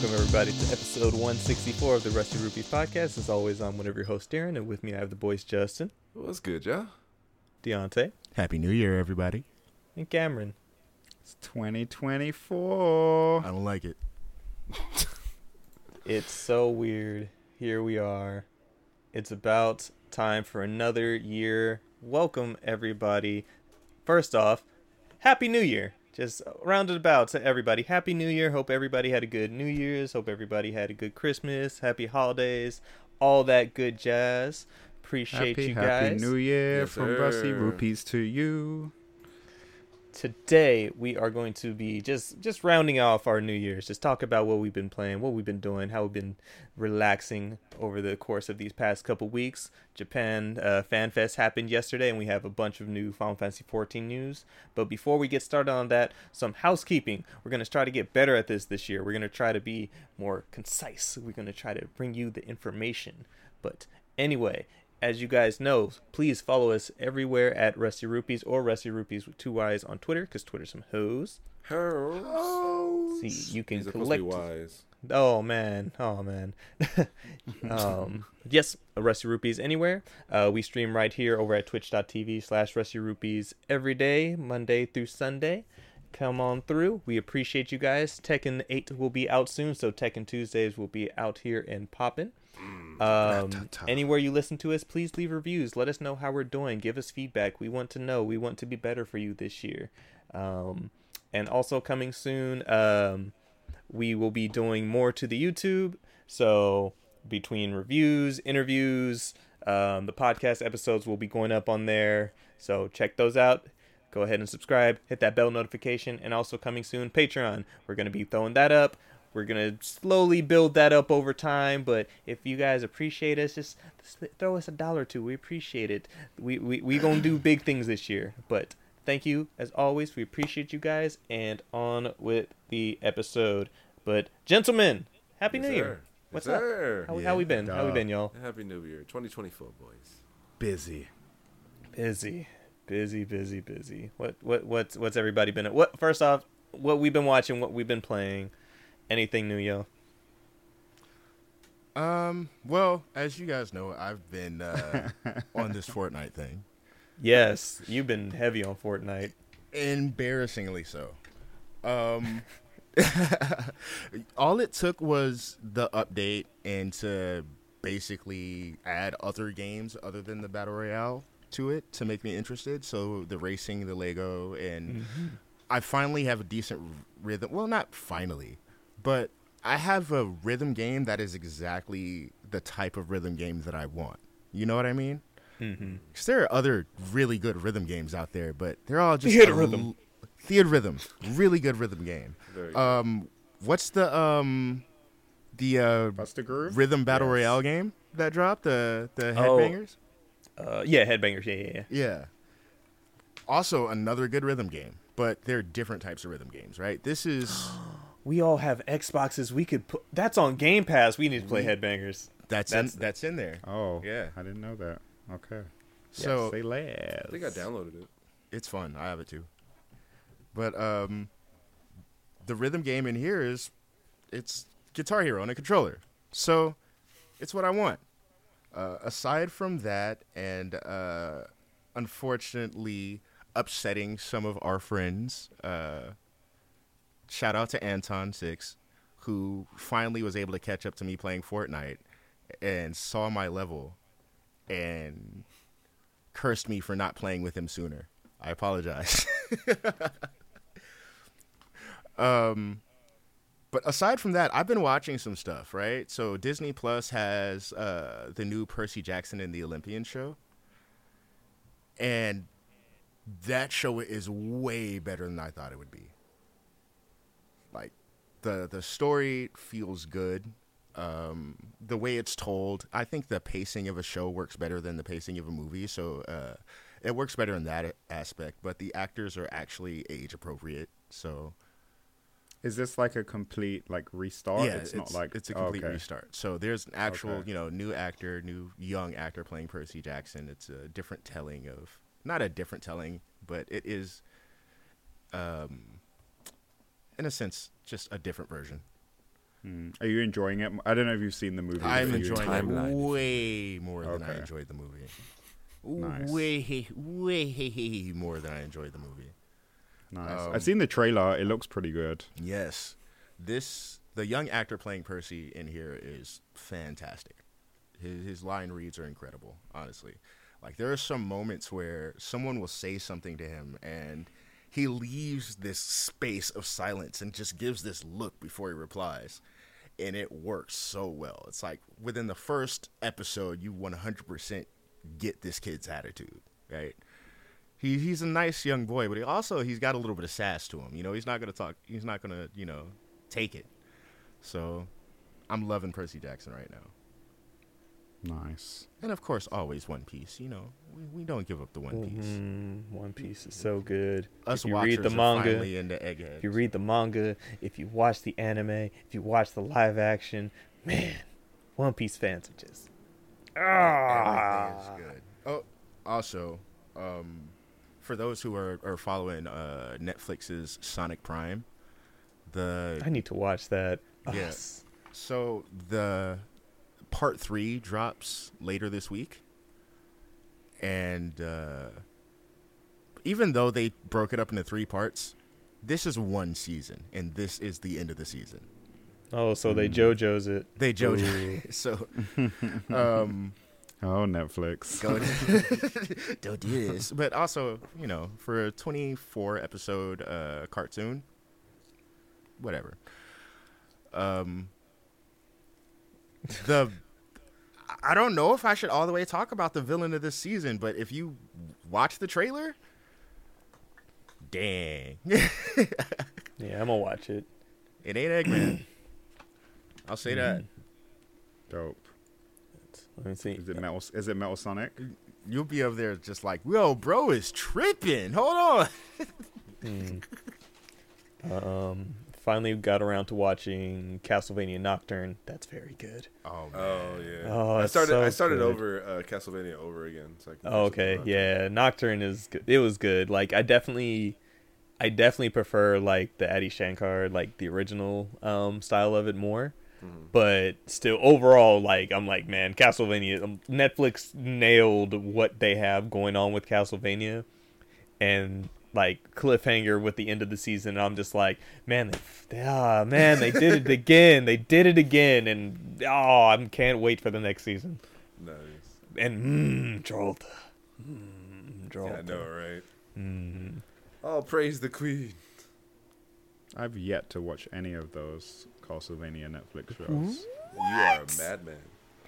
Welcome, everybody, to episode 164 of the Rusty Rupees podcast. As always, I'm one of your hosts, Darren, and with me I have the boys Justin, What's good, y'all? Deontay, Happy New Year, everybody. and Cameron. It's 2024. I don't like it. It's so weird. Here we are. It's about time for another year. Welcome, everybody. First off, Happy New Year. Just rounded about to everybody. Happy New Year. Hope everybody had a good New Year's. Hope everybody had a good Christmas. Happy holidays. All that good jazz. Appreciate happy, you guys. happy. New Year Yes, from Rusty. Rupees to you. Today we are going to be just just rounding off our new year's just talk about what we've been playing what we've been doing how we've been relaxing over the course of these past couple weeks. Japan uh, fan fest happened yesterday and we have a bunch of new final fantasy 14 news. But before we get started on that some housekeeping. We're going to try to get better at this this year. We're going to try to be more concise. We're going to try to bring you the information. But anyway as you guys know, please follow us everywhere at Rusty Rupees or Rusty Rupees with two Y's on Twitter because Twitter's some hoes. Hurls. See, you can He's supposed to be collect. wise. Oh man, oh man. um, yes, Rusty Rupees anywhere. Uh, we stream right here over at twitch.tv slash Rusty Rupees every day, Monday through Sunday. Come on through. We appreciate you guys. Tekken 8 will be out soon, so Tekken Tuesdays will be out here and popping. Um, anywhere you listen to us, please leave reviews. Let us know how we're doing. Give us feedback. We want to know. We want to be better for you this year. Um, and also coming soon, um, we will be doing more to the YouTube. So between reviews, interviews, um, the podcast episodes will be going up on there. So check those out. Go ahead and subscribe. Hit that bell notification. And also coming soon, Patreon. We're going to be throwing that up. We're going to slowly build that up over time. But if you guys appreciate us, just, just throw us a dollar or two. We appreciate it. We we we going to do big things this year. But thank you as always. We appreciate you guys. And on with the episode. But gentlemen, happy Yes, New sir. Year. Yes, What's up? sir. How, Yeah, how we been? How we been, y'all? Happy New Year, 2024, boys. Busy. Busy, busy, busy, busy. What what what's what's everybody been? At what first off, what we've been watching, what we've been playing, anything new, yo? Um, well, as you guys know, I've been uh, on this Fortnite thing. Yes, you've been heavy on Fortnite. Embarrassingly so. Um, all it took was the update and to basically add other games other than the Battle Royale to it to make me interested. So the racing, the Lego, and I finally have a decent rhythm. Well, not finally, but I have a rhythm game that is exactly the type of rhythm game that I want. You know what I mean? Mm-hmm. Because there are other really good rhythm games out there, but they're all just Theatrhythm. l- Theatrhythm, really good rhythm game. Very Um, what's the um, the uh, What's groove? rhythm battle Yes. royale game that dropped? The the Oh. headbangers. Uh, yeah, headbangers. Yeah, yeah, yeah. Yeah. Also, another good rhythm game, but they're different types of rhythm games, right? This is We all have Xboxes. We could put that's on Game Pass. We need to play headbangers. that's That's- in, that's in there. Oh, Yeah. I didn't know that. Okay. So they last. I think I downloaded it. it's fun. I have it too. But um, the rhythm game in here is it's Guitar Hero on a controller, so it's what I want. Uh, aside from that, and uh, unfortunately upsetting some of our friends, uh, shout out to Anton Six, who finally was able to catch up to me playing Fortnite and saw my level and cursed me for not playing with him sooner. I apologize. um, but aside from that, I've been watching some stuff, right? So Disney Plus has uh, the new Percy Jackson and the Olympian show, and that show is way better than I thought it would be. Like the the story feels good. Um, the way it's told, I think the pacing of a show works better than the pacing of a movie. So uh, it works better in that aspect. But the actors are actually age appropriate. So Is this like a complete like restart? yeah, it's, not like it's a complete okay. restart. So there's an actual, Okay. you know, new actor, new young actor playing Percy Jackson. It's a different telling of not a different telling, but it is, um, in a sense, just a different version. Hmm. Are you enjoying it? I don't know if you've seen the movie. I'm but you enjoying timeline. it way more than I enjoyed the movie. Nice. Way, way more than I enjoyed the movie. Nice. Um, I've seen the trailer. It looks pretty good. Yes, this the young actor playing Percy in here is fantastic. His his line reads are incredible. Honestly, like there are some moments where someone will say something to him and he leaves this space of silence and just gives this look before he replies. And it works so well. It's like within the first episode, you 100% get this kid's attitude, right? he he's a nice young boy, but he also he's got a little bit of sass to him. You know, he's not gonna talk. He's not gonna you know take it. So, I'm loving Percy Jackson right now, Nice. and of course, always One Piece. You know, we, we don't give up the One Piece. Mhm, One Piece is so good. Us if you watchers read the are manga, finally into Egghead. if you read the manga, if you watch the anime, if you watch the live action, man, One Piece fans are just Everything is good. Oh, also, um, for those who are, are following uh, Netflix's Sonic Prime, the I need to watch that. Yeah. Yes. So the part three drops later this week, and uh, even though they broke it up into three parts, this is one season, and this is the end of the season. Oh, so they JoJo's it. They JoJo, so um, Oh, Netflix. go don't do this. But also, you know, for a twenty-four episode uh, cartoon, whatever. Um, the I don't know if I should all the way talk about the villain of this season, but if you watch the trailer, dang, Yeah, I'm gonna watch it. It ain't Eggman. I'll say that. Dope. Let me see. Is it Metal? Is it Metal Sonic? You'll be over there just like, yo, bro is tripping. Hold on. Mm. Um, finally got around to watching Castlevania Nocturne. That's very good. Oh man. Oh yeah. Oh, I started. so I started good. over uh, Castlevania over again. So I can Oh, okay, it. yeah, Nocturne is good. It was good. Like I definitely, I definitely prefer like the Adi Shankar, like the original um style of it more. Mhm. But still, overall, like I'm like, man, Castlevania. um, Netflix nailed what they have going on with Castlevania, and like cliffhanger with the end of the season. I'm just like, man, they, ah, man, they did it again. They did it again, and oh, I can't wait for the next season. Nice. And mmm, Drolta, mmm, Yeah, I know, right? Mm. Oh, praise the queen. I've yet to watch any of those Castlevania Netflix shows. You are a madman.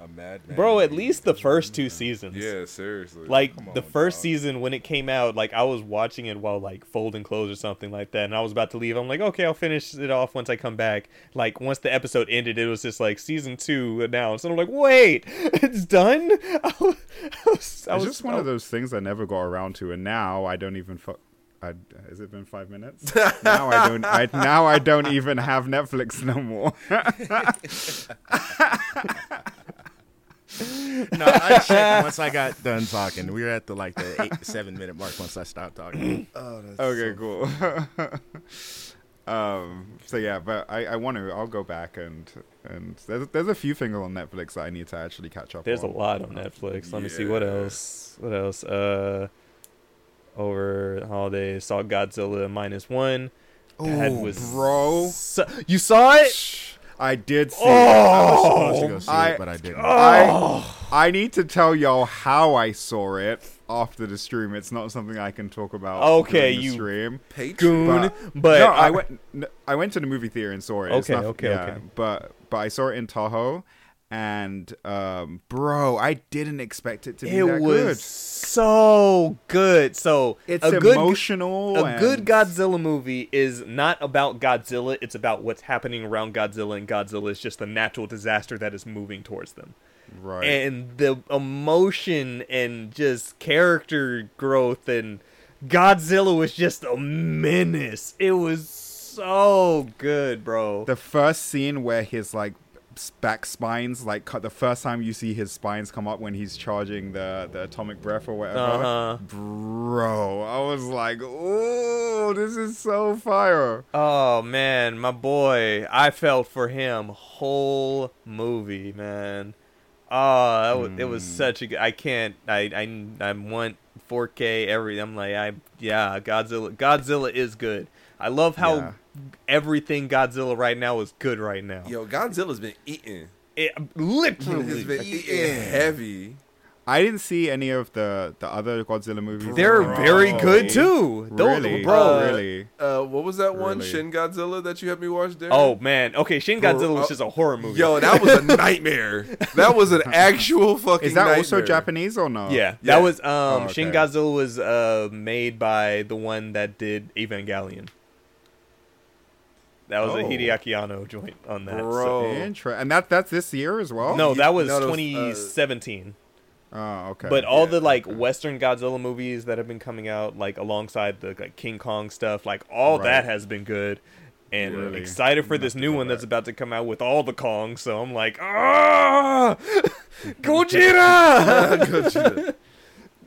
A madman. Bro, at least the first two seasons. Yeah, seriously. Like Come the first dog. season when it came out, like I was watching it while like folding clothes or something like that, and I was about to leave. I'm like, okay, I'll finish it off once I come back. Like once the episode ended, it was just like season two announced, and I'm like, wait, it's done. I was, I was, I it's was just one I- of those things I never got around to, and now I don't even. Fu- I, has it been five minutes? now I don't. I now I don't even have Netflix no more. No, I checked once I got done talking. We were at the like the eight seven minute mark once I stopped talking. oh, that's okay, so- cool. um. So yeah, but I, I want to. I'll go back and and there's there's a few things on Netflix that I need to actually catch up. On. There's a lot on Netflix. Let me see what else. What else? Uh, over the holidays, saw Godzilla minus one. That was bro. so- you saw it? I did see. I was supposed to go see I- it, oh, but I didn't. I I need to tell y'all how I saw it after the stream. It's not something I can talk about. Okay, the you stream. Patreon. Goon, But- but no, I- I went. I went to the movie theater and saw it. It's Okay, not- okay, yeah, okay. But but I saw it in Tahoe, and um, bro, I didn't expect it to be that good. it that was good. so good. So It's a good emotional. a good Godzilla movie is not about Godzilla. It's about what's happening around Godzilla, and Godzilla is just the natural disaster that is moving towards them. right? And the emotion and just character growth and Godzilla was just a menace. It was so good, bro. the first scene where his like back spines. Like the first time you see his spines come up when he's charging the the atomic breath or whatever. Uh-huh. Bro, I was like, oh, this is so fire. Oh man, my boy, I felt for him whole movie, man. Oh, that was, it was Mm. such a. g- I can't. I I I want 4K every. I'm like I yeah. Godzilla. Godzilla is good. I love how Yeah. Everything Godzilla right now is good right now. Yo, Godzilla's been eating. It, He's literally, been eating heavy. I didn't see any of the the other Godzilla movies. they're Bro. very good too. Don't- Really, bro. Uh, really. Uh, what was that one? Really? Shin Godzilla that you had me watch there? Oh man. Okay, Shin Bro, Godzilla was uh, just a horror movie. Yo, that was a nightmare. that was an actual fucking. Is that also. Japanese or no? Yeah, Yeah. that was um Oh, Shin. Godzilla was uh made by the one that did Evangelion. That was a Oh. Hideaki Anno joint on that. so- Bro. Inter- and that that's this year as well. no, that was No, that was, uh, 2017. Oh, okay. but all yeah, the like okay. Western Godzilla movies that have been coming out, like alongside the like King Kong stuff, like all Right. that has been good. And Really? excited for this new about one that's about to come out with all the Kongs. So I'm like, ah, Gojira.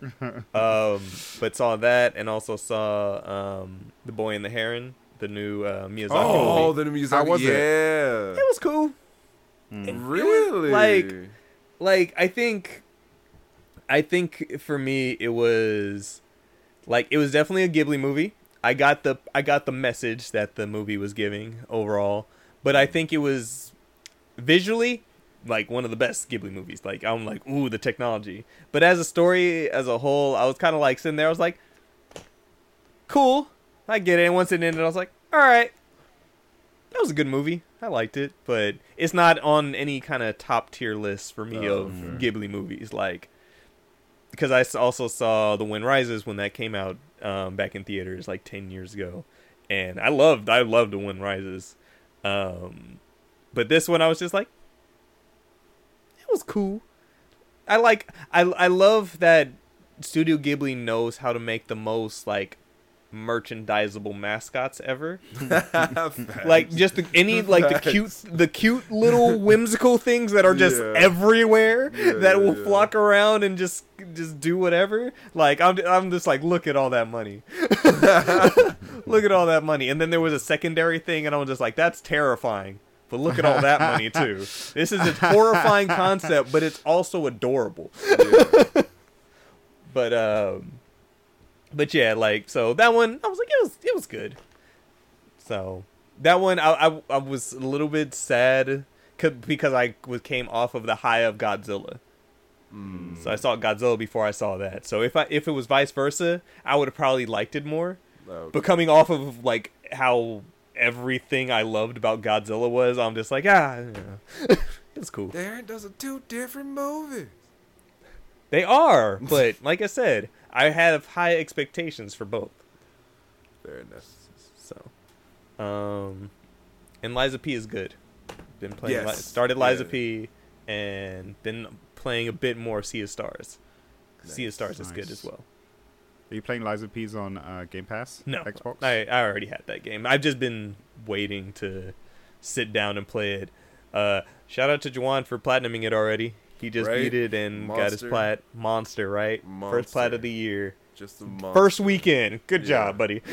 um, but saw that and also saw um, the Boy and the Heron, the new uh, Miyazaki Oh, movie. the music. How was it? yeah. It was cool. Mm. It was Really? like like I think I think for me it was like it was definitely a Ghibli movie. I got the I got the message that the movie was giving overall, but I think it was visually like one of the best Ghibli movies. Like I'm like, ooh, the technology. But as a story as a whole, I was kind of like sitting there. I was like, cool, I get it. And once it ended, I was like, all right, that was a good movie. I liked it, but it's not on any kind of top tier list for me Oh, of sure. Ghibli movies. Like, because I also saw The Wind Rises when that came out um, back in theaters like ten years ago, and I loved I loved The Wind Rises. Um, but this one, I was just like, it was cool. I like I I love that Studio Ghibli knows how to make the most like merchandisable mascots ever. Like just the, any like the cute the cute little whimsical things that are just Yeah. everywhere Yeah, that will yeah. flock around and just just do whatever. Like I'm I'm just like look at all that money. look at all that money. And then there was a secondary thing and I was just like that's terrifying. But look at all that money too. This is a horrifying concept, but it's also adorable. But um, but yeah, like so that one, I was like, it was it was good. So that one, I I, I was a little bit sad because I was came off of the high of Godzilla. Mm. So I saw Godzilla before I saw that. So if I if it was vice versa, I would have probably liked it more. Okay. But coming off of like how everything I loved about Godzilla was, I'm just like ah, you know. it's cool. Darren does a two different movies. They are, but like I said, I have high expectations for both. Very nice. So, um, and Lies of P is good. Been playing. Li- started Lies of Yeah. P, and been playing a bit more Sea of Stars. Sea of Nice. Stars is good as well. Are you playing Lies of P's on uh, Game Pass? No, Xbox. I I already had that game. I've just been waiting to sit down and play it. Uh, shout out to Juwan for platinuming it already. He just Right? beat it and got his plat monster right. First plat of the year. Just a monster. First weekend. Good Yeah. job, buddy.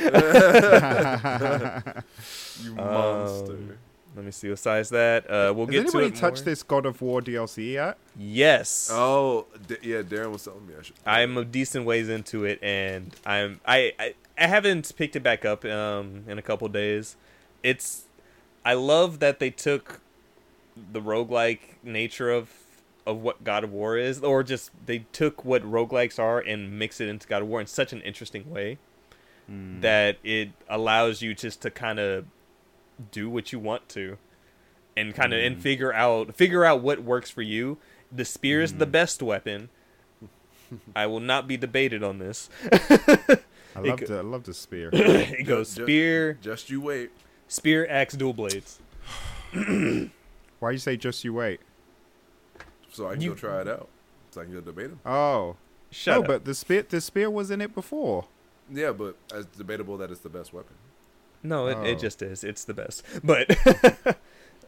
You Um, monster. Let me see. what size that, uh, we'll Has get to anybody it touched more. this God of War DLC yet? Yes. Oh, D- yeah. Darren was telling me I should. I'm a decent ways into it, and I'm I I, I haven't picked it back up um in a couple days. It's I love that they took the roguelike nature of of what God of War is, or just they took what roguelikes are and mix it into God of War in such an interesting way hmm. that it allows you just to kind of do what you want to and kind of and hmm. figure out figure out what works for you. The spear is the hmm. best weapon. I will not be debated on this. I love go- the I love the spear. it goes Ju- spear, Just you wait. spear, axe, dual blades. Why you say just you wait? So I can You- go try it out. So I can go debate him. Oh, Shut no, up. but the spear the spear was in it before. Yeah, but it's debatable that it's the best weapon. No, it, it Oh. just is. It's the best. But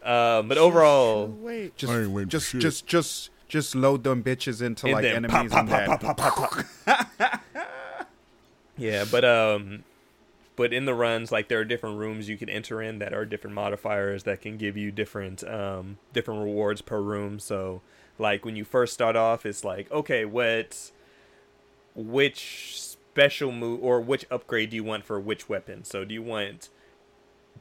Um, but overall, Wait, I ain't waiting just, for just, just, just, just load them bitches into and like enemies pop, and pop, then pop, pop, pop, pop, pop. yeah, but um, but in the runs, like there are different rooms you can enter in that are different modifiers that can give you different um different rewards per room. So like when you first start off, it's like okay, what which special move or which upgrade do you want for which weapon? So do you want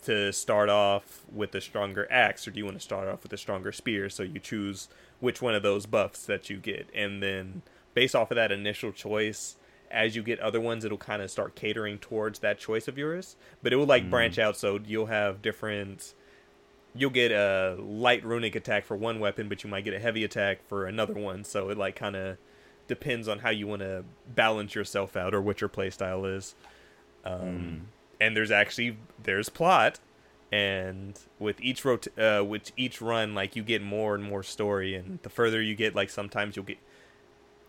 to start off with a stronger axe or do you want to start off with a stronger spear? So you choose which one of those buffs that you get and then based off of that initial choice as you get other ones it'll kind of start catering towards that choice of yours but it will like branch mm. out so you'll have different you'll get a light runic attack for one weapon but you might get a heavy attack for another one. So it like kind of depends on how you want to balance yourself out or what your playstyle is. Um, and there's actually there's plot and with each rot- uh, with each run like you get more and more story and the further you get like sometimes you'll get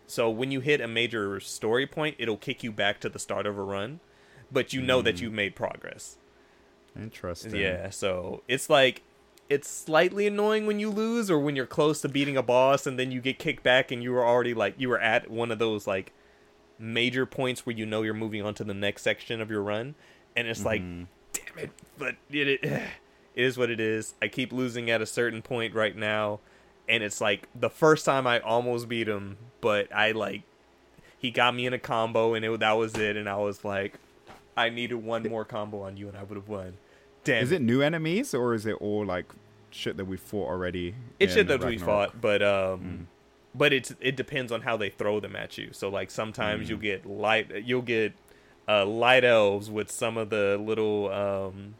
so when you hit a major story point it'll kick you back to the start of a run but you know that you've made progress. Interesting. yeah, so it's like it's slightly annoying when you lose or when you're close to beating a boss and then you get kicked back and you were already like you were at one of those like major points where you know you're moving on to the next section of your run and it's like mm-hmm. damn it but it, it it is what it is. I keep losing at a certain point right now and it's like the first time I almost beat him but I like he got me in a combo and it that was it and I was like I needed one more combo on you and I would have won. Damn. Is it new enemies or is it all like shit that we fought already? It's shit that we fought, but um, but it's it depends on how they throw them at you. So like sometimes Mm. you'll get light, you'll get uh light elves with some of the little um,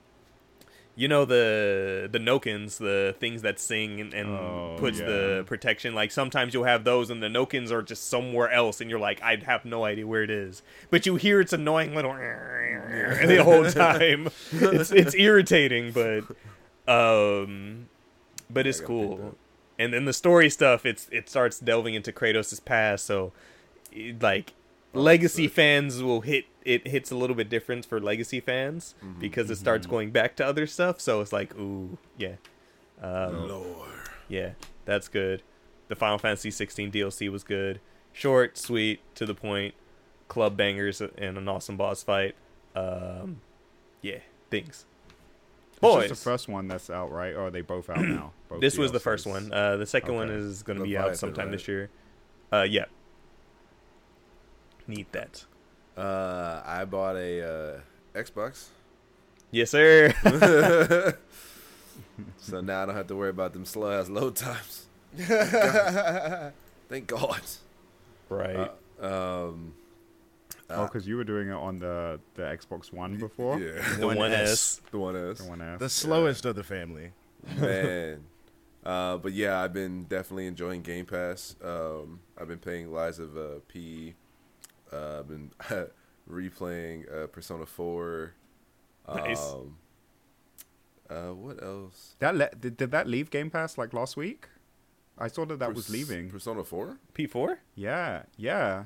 you know the the Nokins, the things that sing and, and Oh, puts yeah. the protection. Like sometimes you'll have those, and the Nokins are just somewhere else, and you're like, I have no idea where it is. But you hear its annoying little the whole time. it's it's irritating, but um, but it's I gotta pick cool. And then the story stuff, it's it starts delving into Kratos' past, so it- like Oh, legacy fans will hit it hits a little bit different for legacy fans Mm-hmm, because it starts going back to other stuff. So it's like, ooh, yeah, um, Lord. yeah, that's good. The Final Fantasy 16 DLC was good, short, sweet, to the point, club bangers, and an awesome boss fight. Um, yeah, things. It's Boys, just the first one that's out, right? Or are they both out now? Both this was the first one. Uh, the second one is going to be out sometime this right? year. Uh, yeah. Need that. Uh, I bought a uh, Xbox, Yes, sir. so now I don't have to worry about them slow ass load times. God. Thank God. right. Uh, um, Oh, uh, because you were doing it on the the Xbox One before. yeah, the One one S. S. the one is. The one S. the slowest of the family. man. Uh, but yeah, I've been definitely enjoying Game Pass. Um, I've been playing Lies of uh, P. Uh, I've been replaying uh, Persona Four. Nice. Um, uh, what else? That le- did, did that leave Game Pass like last week? I saw that that was leaving. Persona Four. P4? Yeah, yeah.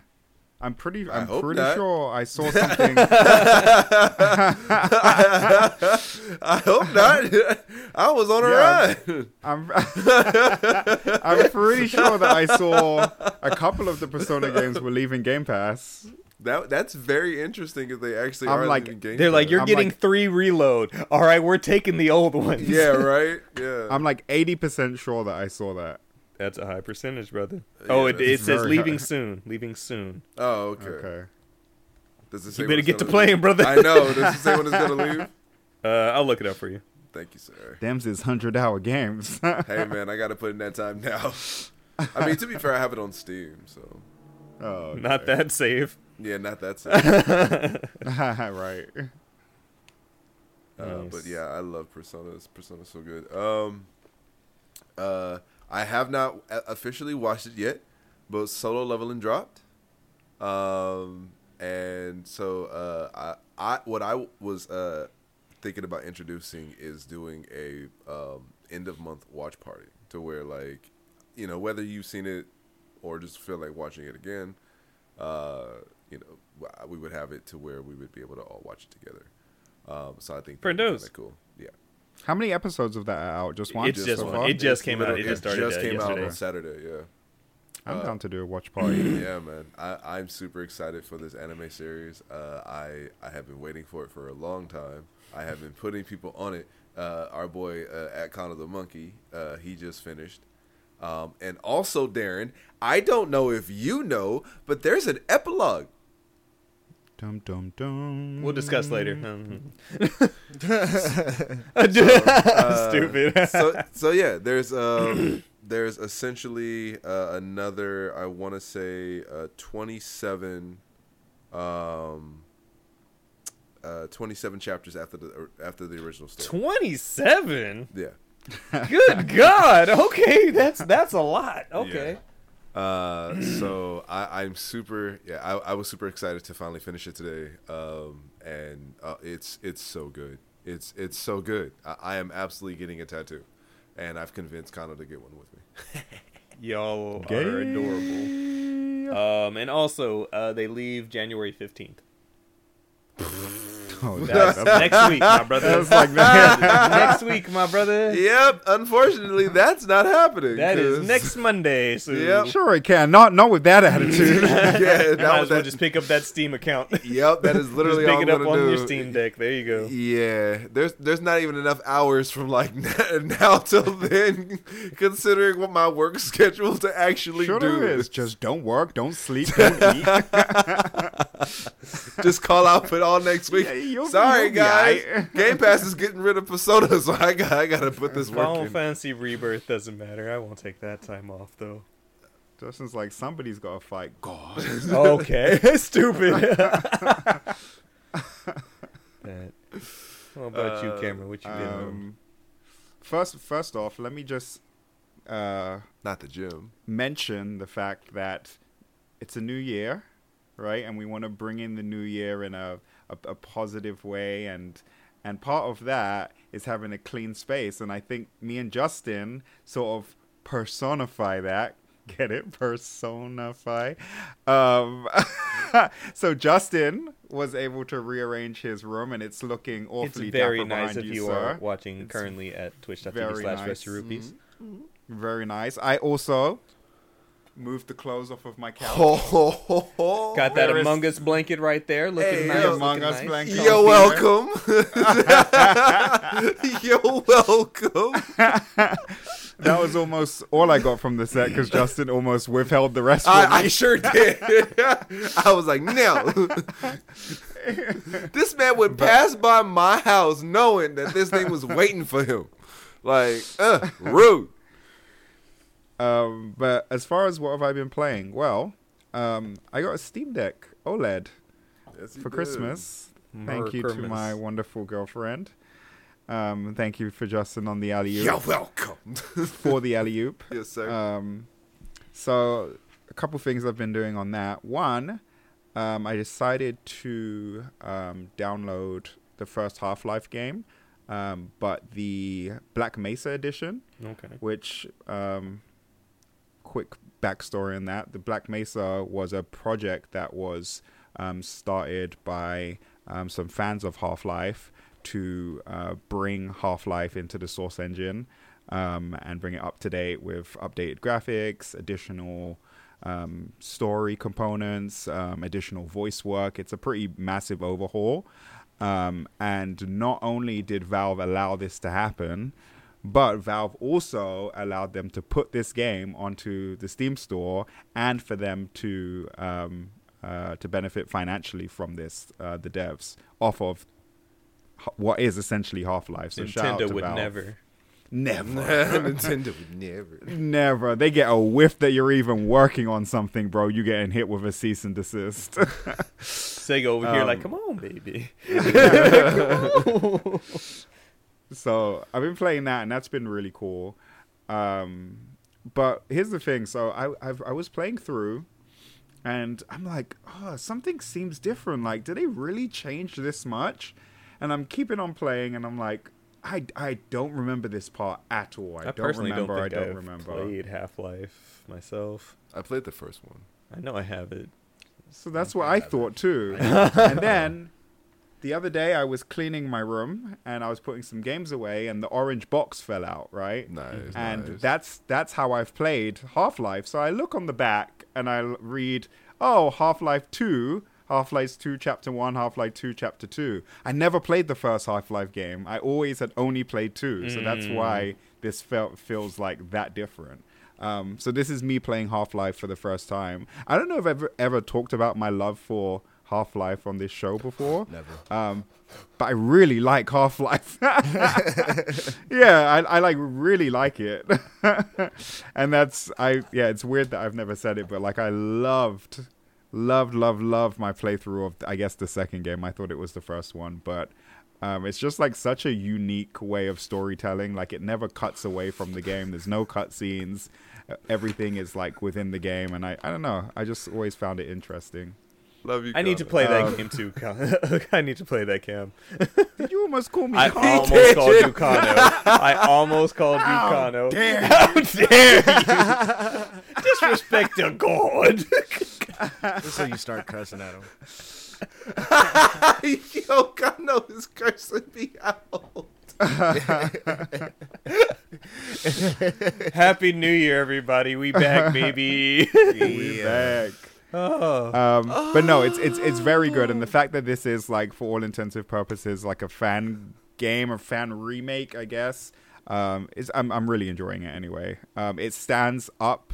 I'm pretty. I I'm pretty not. sure I saw something. I hope not. I was on a Yeah. run. I'm. I'm pretty sure that I saw a couple of the Persona games were leaving Game Pass. That that's very interesting if they actually I'm are like- leaving Game They're like, you're I'm getting like- three reload. All right, we're taking the old ones. yeah, right. Yeah. I'm like 80% sure that I saw that. That's a high percentage, brother. Yeah, oh, it, it says leaving high. soon. Leaving soon. oh, okay. Okay. Does it say You better get to gonna playing, brother. I know. Does it say when it's gonna leave? Uh, I'll look it up for you. Thank you, sir. Them's is 100 hour games. Hey man, I gotta put in that time now. I mean, to be fair, I have it on Steam, so oh, Not that safe. yeah, not that sad. that. right. Uh, Nice. but yeah, I love Persona. Persona's so good. Um, uh, I have not officially watched it yet, but Solo Leveling dropped. Um, and so uh, I, I what I was uh thinking about introducing is doing a um end of month watch party to where like you know whether you've seen it or just feel like watching it again, uh, you know we would have it to where we would be able to all watch it together. Um, so I think that'd be Friendos. kinda cool. Yeah. How many episodes of that are out? Just one. It's just so one. It just It's came out. It literally- just started uh, came yesterday. out on Saturday. Yeah. I'm uh, down to do a watch party. yeah, man. I, I'm super excited for this anime series. Uh, I I have been waiting for it for a long time. I have been putting people on it. Uh, our boy uh, at Con of the Monkey, uh, he just finished. Um, and also, Darren, I don't know if you know, but there's an epilogue. dum dum dum. We'll discuss later. Mhm. Uh, Stupid. so so yeah, there's um there's essentially uh, another I want to say uh, 27 um uh 27 chapters after the after the original story. Twenty-seven. Yeah. Good God. Okay, that's that's a lot. Okay. Uh, so I, I'm super. Yeah, I, I was super excited to finally finish it today. Um, and uh, it's it's so good. It's it's so good. I, I am absolutely getting a tattoo, and I've convinced Kano to get one with me. Y'all Gay. are adorable. Um, and also, uh, they leave January fifteenth. Oh, That's that's, next week, my brother. that's like next week, my brother. yep. Unfortunately, that's not happening. That is 'cause- next Monday. So Yep. sure, it can. Not not with that attitude. yeah, Might that as well that. just pick up that Steam account. Yep, that is literally pick all it I'm up gonna on do. your Steam Deck. There you go. Yeah, there's there's not even enough hours from like now till then, considering what my work schedule to actually sure do. is. Just don't work, don't sleep, don't eat. Just call out for all next week. Yeah, Sorry, guys. aight. Game Pass is getting rid of Persona, so I got I gotta put this work Final in. Fantasy Rebirth doesn't matter. I won't take that time off though. Justin's like somebody's got to fight God. Okay, stupid. that. What about you, Uh, Cameron? What you been doing? Um, first, first off, let me just uh, Not the gym. mention the fact that it's a new year, right? And we want to bring in the new year in a, a, a positive way, and and part of that is having a clean space. And I think me and Justin sort of personify that. Get it? Personify. Um, so Justin was able to rearrange his room, and it's looking awfully It's very nice if you, you are watching It's currently at twitch.tv slash nice. Rupees. Very nice. I also moved the clothes off of my couch. Ho, ho, ho, ho. Got that There is- Among Us blanket right there, looking Hey, nice. yo, Among looking Us nice. blanket. You're welcome. You're welcome. That was almost all I got from the set because Justin almost withheld the rest. from I, I sure did. I was like, no. this man would pass by my house knowing that this thing was waiting for him. Like, uh, rude. Um, but as far as what have I been playing? Well, um, I got a Steam Deck OLED Yes, for did. Christmas. Thank you to my wonderful girlfriend. Um, thank you for Justin on the alley You're welcome. for the alley oop. yes, sir. Um, so a couple things I've been doing on that. One, um, I decided to um, download the first Half Life game, um, but the Black Mesa edition, Okay. which um, quick backstory on that: the Black Mesa was a project that was um, started by um, some fans of Half Life to uh, bring Half Life into the Source engine um, and bring it up to date with updated graphics, additional um, story components, um, additional voice work. It's a pretty massive overhaul. Um, and not only did Valve allow this to happen, but Valve also allowed them to put this game onto the Steam store and for them to um, uh, to benefit financially from this, uh, the devs off of what is essentially Half Life. So shout out Nintendo to would Valve. never. never, Nintendo would never. never. They get a whiff that you're even working on something, bro. You getting hit with a cease and desist. Sega over here, like, Um, come on, baby. so I've been playing that, and that's been really cool. Um, but here's the thing: so I I've, I was playing through, and I'm like, oh, something seems different. Like, did they really change this much? And I'm keeping on playing, and I'm like, I I don't remember this part at all. I, I, don't personally remember. don't I don't I've remember. played Half Life myself. I played the first one. I know I have it. So that's what I thought too. and then the other day I was cleaning my room and I was putting some games away, and the orange box fell out. Right. Nice. and nice. that's that's how I've played Half Life. So I look on the back and I read, oh, Half Life Two, Half Life Two Chapter One, Half Life Two Chapter Two. I never played the first Half Life game. I always had only played two, so that's why this felt feels like that different. Um, so this is me playing Half Life for the first time. I don't know if I've ever ever talked about my love for Half Life on this show before. Never. Um, but I really like Half Life. yeah, I, I like really like it, and that's I yeah. It's weird that I've never said it, but like I loved, loved, loved, loved my playthrough of I guess the second game. I thought it was the first one, but um, it's just like such a unique way of storytelling. Like it never cuts away from the game. There's no cutscenes. Everything is like within the game, and I I don't know. I just always found it interesting. Love you. I need to Connor. play that Um, game too. Con- I need to play that cam. Did you almost call me? I Carl? almost did. called you Kano. I almost called you Kano. dare How dare you? Disrespect to God. Just so you start cussing at him. Yo, Kano is cursing me out. Happy New Year, everybody. We back, baby. We back. Oh. Um, but no, it's it's it's very good, and the fact that this is like, for all intensive purposes, like a fan game or fan remake, I guess, um, is I'm I'm really enjoying it anyway. Um, it stands up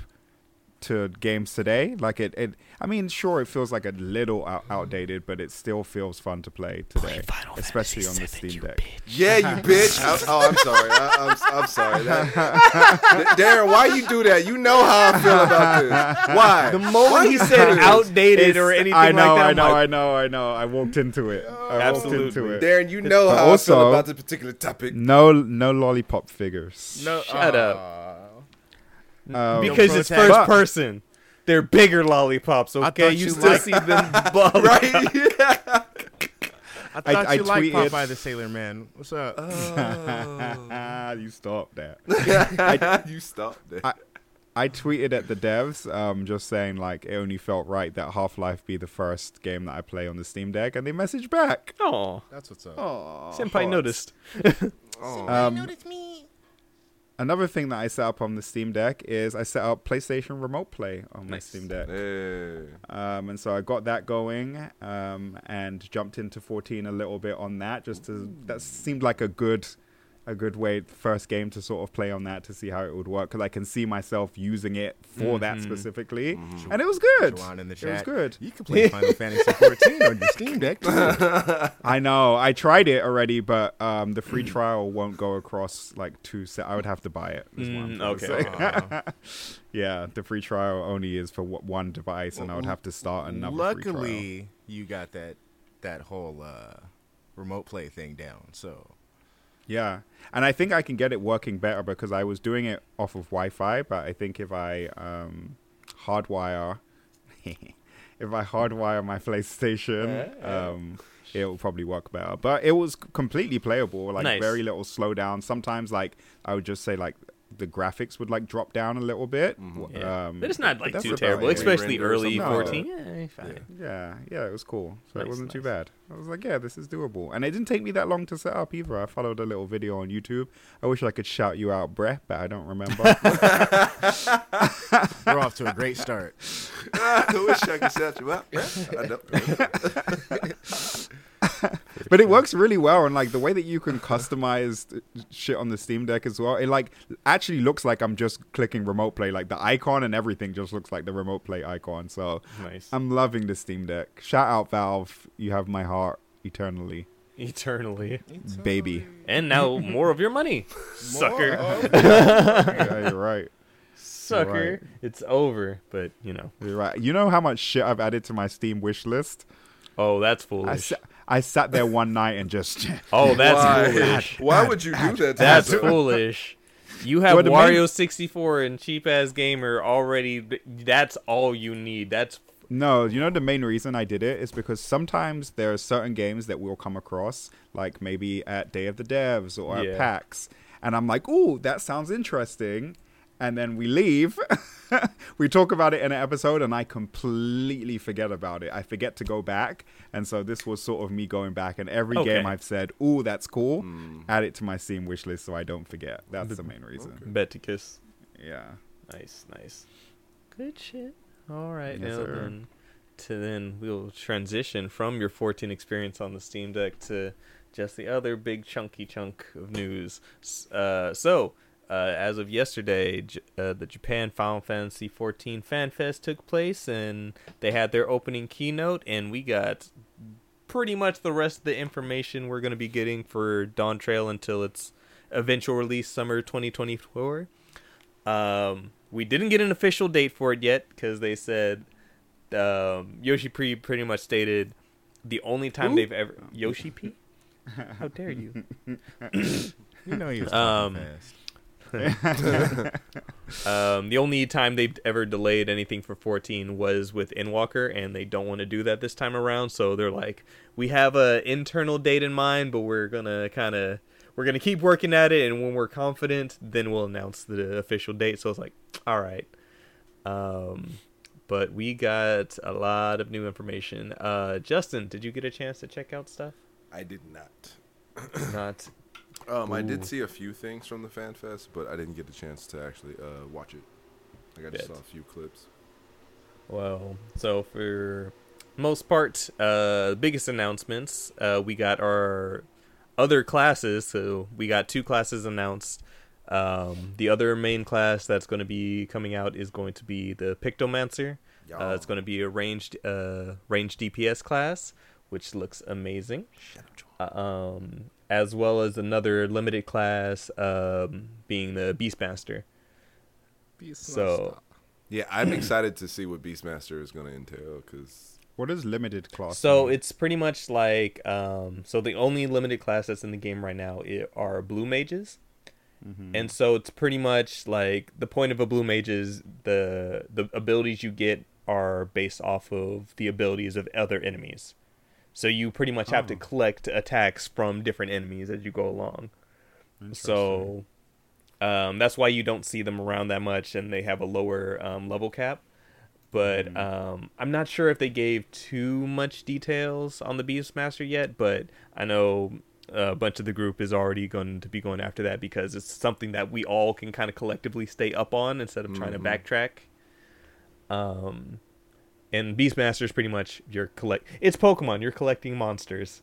to games today. Like it, it I mean, sure, it feels like a little out- outdated, but it still feels fun to play today, especially on the Steam Deck. Yeah, you bitch. I, oh, I'm sorry. I, I'm, I'm sorry. That, Darren, why you do that? You know how I feel about this. Why? The moment he said outdated or anything I know, like that, I I'm know, like, I know, I know. I walked into it. I Absolutely. walked into it. Darren, you know But how I also- feel about this particular topic. No, no lollipop figures. No, Shut up. up. Um, because it's protest. first person. They're bigger lollipops, okay? You you still liked- see them ball- Right? Yeah. I thought I you liked tweeted- Popeye the Sailor Man. What's up? you stop that. you stop that. I- I tweeted at the devs, um, just saying like it only felt right that Half Life be the first game that I play on the Steam Deck, and they messaged back. Oh, That's what's up. Oh, senpai noticed. Oh. Um, another thing that I set up on the Steam Deck is I set up PlayStation Remote Play on my Nice. Steam Deck. Hey. Um, and so I got that going um, and jumped into 14 a little bit on that. Just to that seemed like a good, a good way first game to sort of play on that to see how it would work because I can see myself using it for that Mhm. specifically, Mhm. and it was good. Joanne in the It was good. You can play Final Fantasy 14 on your Steam Deck. I know. I tried it already, but um, the free trial won't go across like two. Se- I would have to buy it. Mm, okay. Aw. yeah, the free trial only is for w- one device, and I would have to start another. Luckily, you got that that whole uh, remote play thing down. So Yeah, and I think I can get it working better because I was doing it off of Wi-Fi, but I think if I um, hardwire, if I hardwire my PlayStation, um, it will probably work better. But it was completely playable, like Nice. very little slowdown. Sometimes, like I would just say, like the graphics would like drop down a little bit. Mhm. Yeah. Um, but it's not like that's too terrible, it. especially Render early something. 14. Yeah, fine. Yeah, yeah, it was cool. So Nice, it wasn't too bad. I was like, yeah, this is doable. And it didn't take me that long to set up either. I followed a little video on YouTube. I wish I could shout you out, Brett, but I don't remember. we're off to a great start. I wish I could shout you out. Yeah, I know. but it works really well. And like the way that you can customize shit on the Steam Deck as well, it like actually looks like I'm just clicking remote play. Like the icon and everything just looks like the remote play icon. So Nice. I'm loving the Steam Deck. Shout out Valve. You have my heart eternally, Eternally. baby. And now more of your money, sucker. yeah, you're right. Sucker. right. It's over, but you know. You're right. You know how much shit I've added to my Steam wish list? Oh, that's I, foolish. sa- I sat there one night and just. Oh, that's Why? foolish. Why would you do that? To That's yourself? foolish. You have the main- 64 and cheap ass gamer already. That's all you need. That's No, you know the main reason I did it is because sometimes there are certain games that we'll come across, like maybe at Day of the Devs or Yeah. at PAX, and I'm like, "Oh, that sounds interesting," and then we leave. we talk about it in an episode, and I completely forget about it. I forget to go back, and so this was sort of me going back. And every Okay. game I've said, "Oh, that's cool," Mm. add it to my Steam wish list so I don't forget. That's the main reason. Beticus. Yeah. Nice, nice. Good shit. All right, Yes, now then, to then we'll transition from your 14 experience on the Steam Deck to just the other big chunky chunk of news. Uh, so, uh, as of yesterday, J- uh, the Japan Final Fantasy 14 Fan Fest took place, and they had their opening keynote, and we got pretty much the rest of the information we're going to be getting for Dawn Trail until its eventual release summer 2024. Um, we didn't get an official date for it yet because they said um, Yoshi P pretty much stated the only time Who? they've ever Yoshi P. How dare you? You know he was Um, fast. Um, the only time they've ever delayed anything for 14 was with Endwalker, and they don't want to do that this time around. So they're like, we have a internal date in mind, but we're gonna kind of we're gonna keep working at it, and when we're confident, then we'll announce the official date. So it's like, all right. Um, but we got a lot of new information. Uh, Justin, did you get a chance to check out stuff? I did not. Not. Um, I did see a few things from the fan fest, but I didn't get a chance to actually uh, watch it. Like I just Bet. saw a few clips. Well, so for most part, uh, biggest announcements, uh, we got our other classes. So we got two classes announced. Um, the other main class that's going to be coming out is going to be the Pictomancer. Uh, it's going to be a ranged uh, ranged DPS class, which looks amazing. Uh, um, as well as another limited class um, being the Beastmaster. So Yeah, I'm excited to see what Beastmaster is going to entail because What is limited class? So mean? it's pretty much like um so the only limited class that's in the game right now i- are blue mages. Mhm. And so it's pretty much like the point of a blue mage is the the abilities you get are based off of the abilities of other enemies. So you pretty much have to Oh. collect attacks from different enemies as you go along. So um, that's why you don't see them around that much, and they have a lower um, level cap. But Mhm. um, I'm not sure if they gave too much details on the Beastmaster yet. But I know a bunch of the group is already going to be going after that because it's something that we all can kind of collectively stay up on instead of trying to Mhm. backtrack. Um, and Beastmaster is pretty much your collect. It's Pokemon. You're collecting monsters.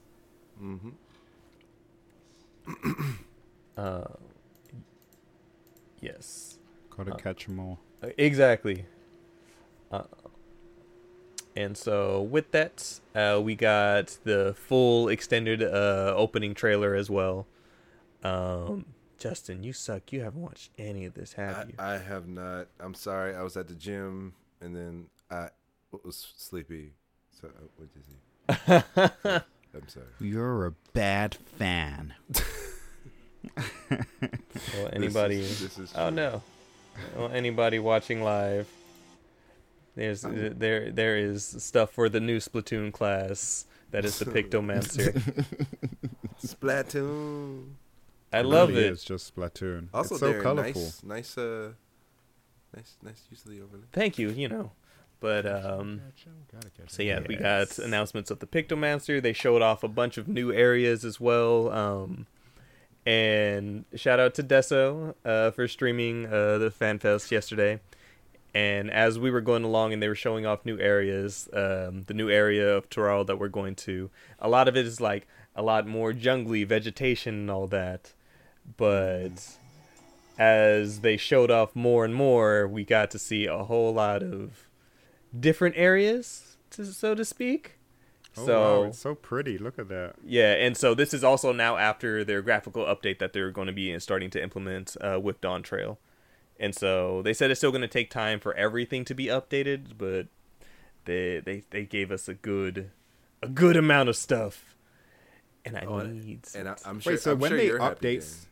Mm-hmm. Uh, yes. gotta uh, catch 'em all. Exactly. Uh, and so with that, uh, we got the full extended uh, opening trailer as well. Um, Justin, you suck. You haven't watched any of this, have I, you? I have not. I'm sorry. I was at the gym and then I was sleepy. So uh, what did you see? I'm sorry. You're a bad fan. well, anybody? This is, this is oh no. Well, anybody watching live? There's Oh. there there is stuff for the new Splatoon class. That is the Pictomancer. Splatoon. I It love really it. is just Splatoon. Also, it's so they're colorful. nice, nice, uh, nice, nice use of the overlay. Thank you. You know, but um. So him. yeah, we got announcements of the Pictomancer. They showed off a bunch of new areas as well. Um, and shout out to Deso uh, for streaming uh, the FanFest yesterday. And as we were going along and they were showing off new areas, um, the new area of Tural that we're going to, a lot of it is like a lot more jungly vegetation and all that. But as they showed off more and more, we got to see a whole lot of different areas, to, so to speak. Oh, so wow, it's so pretty. Look at that. yeah, and so this is also now after their graphical update that they're going to be starting to implement uh, with Dawn Trail, and so they said it's still going to take time for everything to be updated, but they they they gave us a good a good amount of stuff, and I Oh, need And I, I'm sure. Wait, so I'm when sure they you're happy, updates,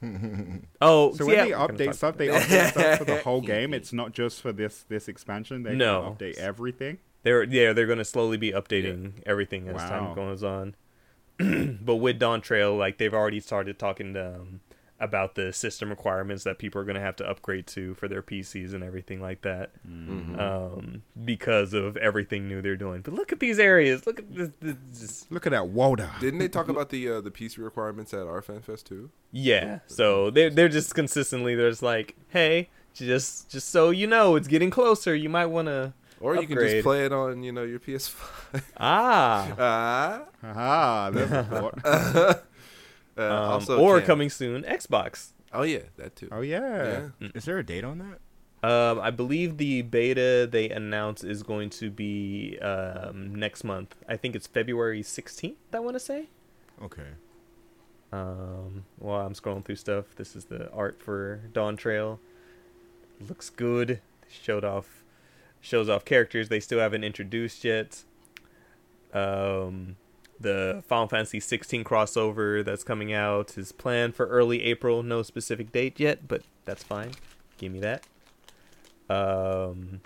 oh so yeah, when they update talk- stuff, they update stuff for the whole game. It's not just for this this expansion. They No. update everything. They're yeah, they're going to slowly be updating everything as time goes on. but with Dawn Trail, like they've already started talking to um, about the system requirements that people are going to have to upgrade to for their PCs and everything like that, Mm-hmm. um, because of everything new they're doing. But look at these areas. Look at this. this, this. Look at that Walder. Didn't they talk about the uh, the PC requirements at our fan fest too? Yeah. So they're they're just consistently. There's like, hey, just just so you know, it's getting closer. You might want to. Or you can just play it on you know your PS5. Ah. ah. Ah. there's a thought. Uh, Um, also or Cam- coming soon, Xbox. Oh yeah, that too. Oh yeah. yeah. Is there a date on that? Um, I believe the beta they announced is going to be um, next month. I think it's February 16th, I want to say. Okay. Um, while I'm scrolling through stuff, this is the art for Dawn Trail. Looks good. They showed off, shows off characters they still haven't introduced yet. Um, the Final Fantasy 16 crossover that's coming out is planned for early April. No specific date yet, but that's fine. Give me that. Um,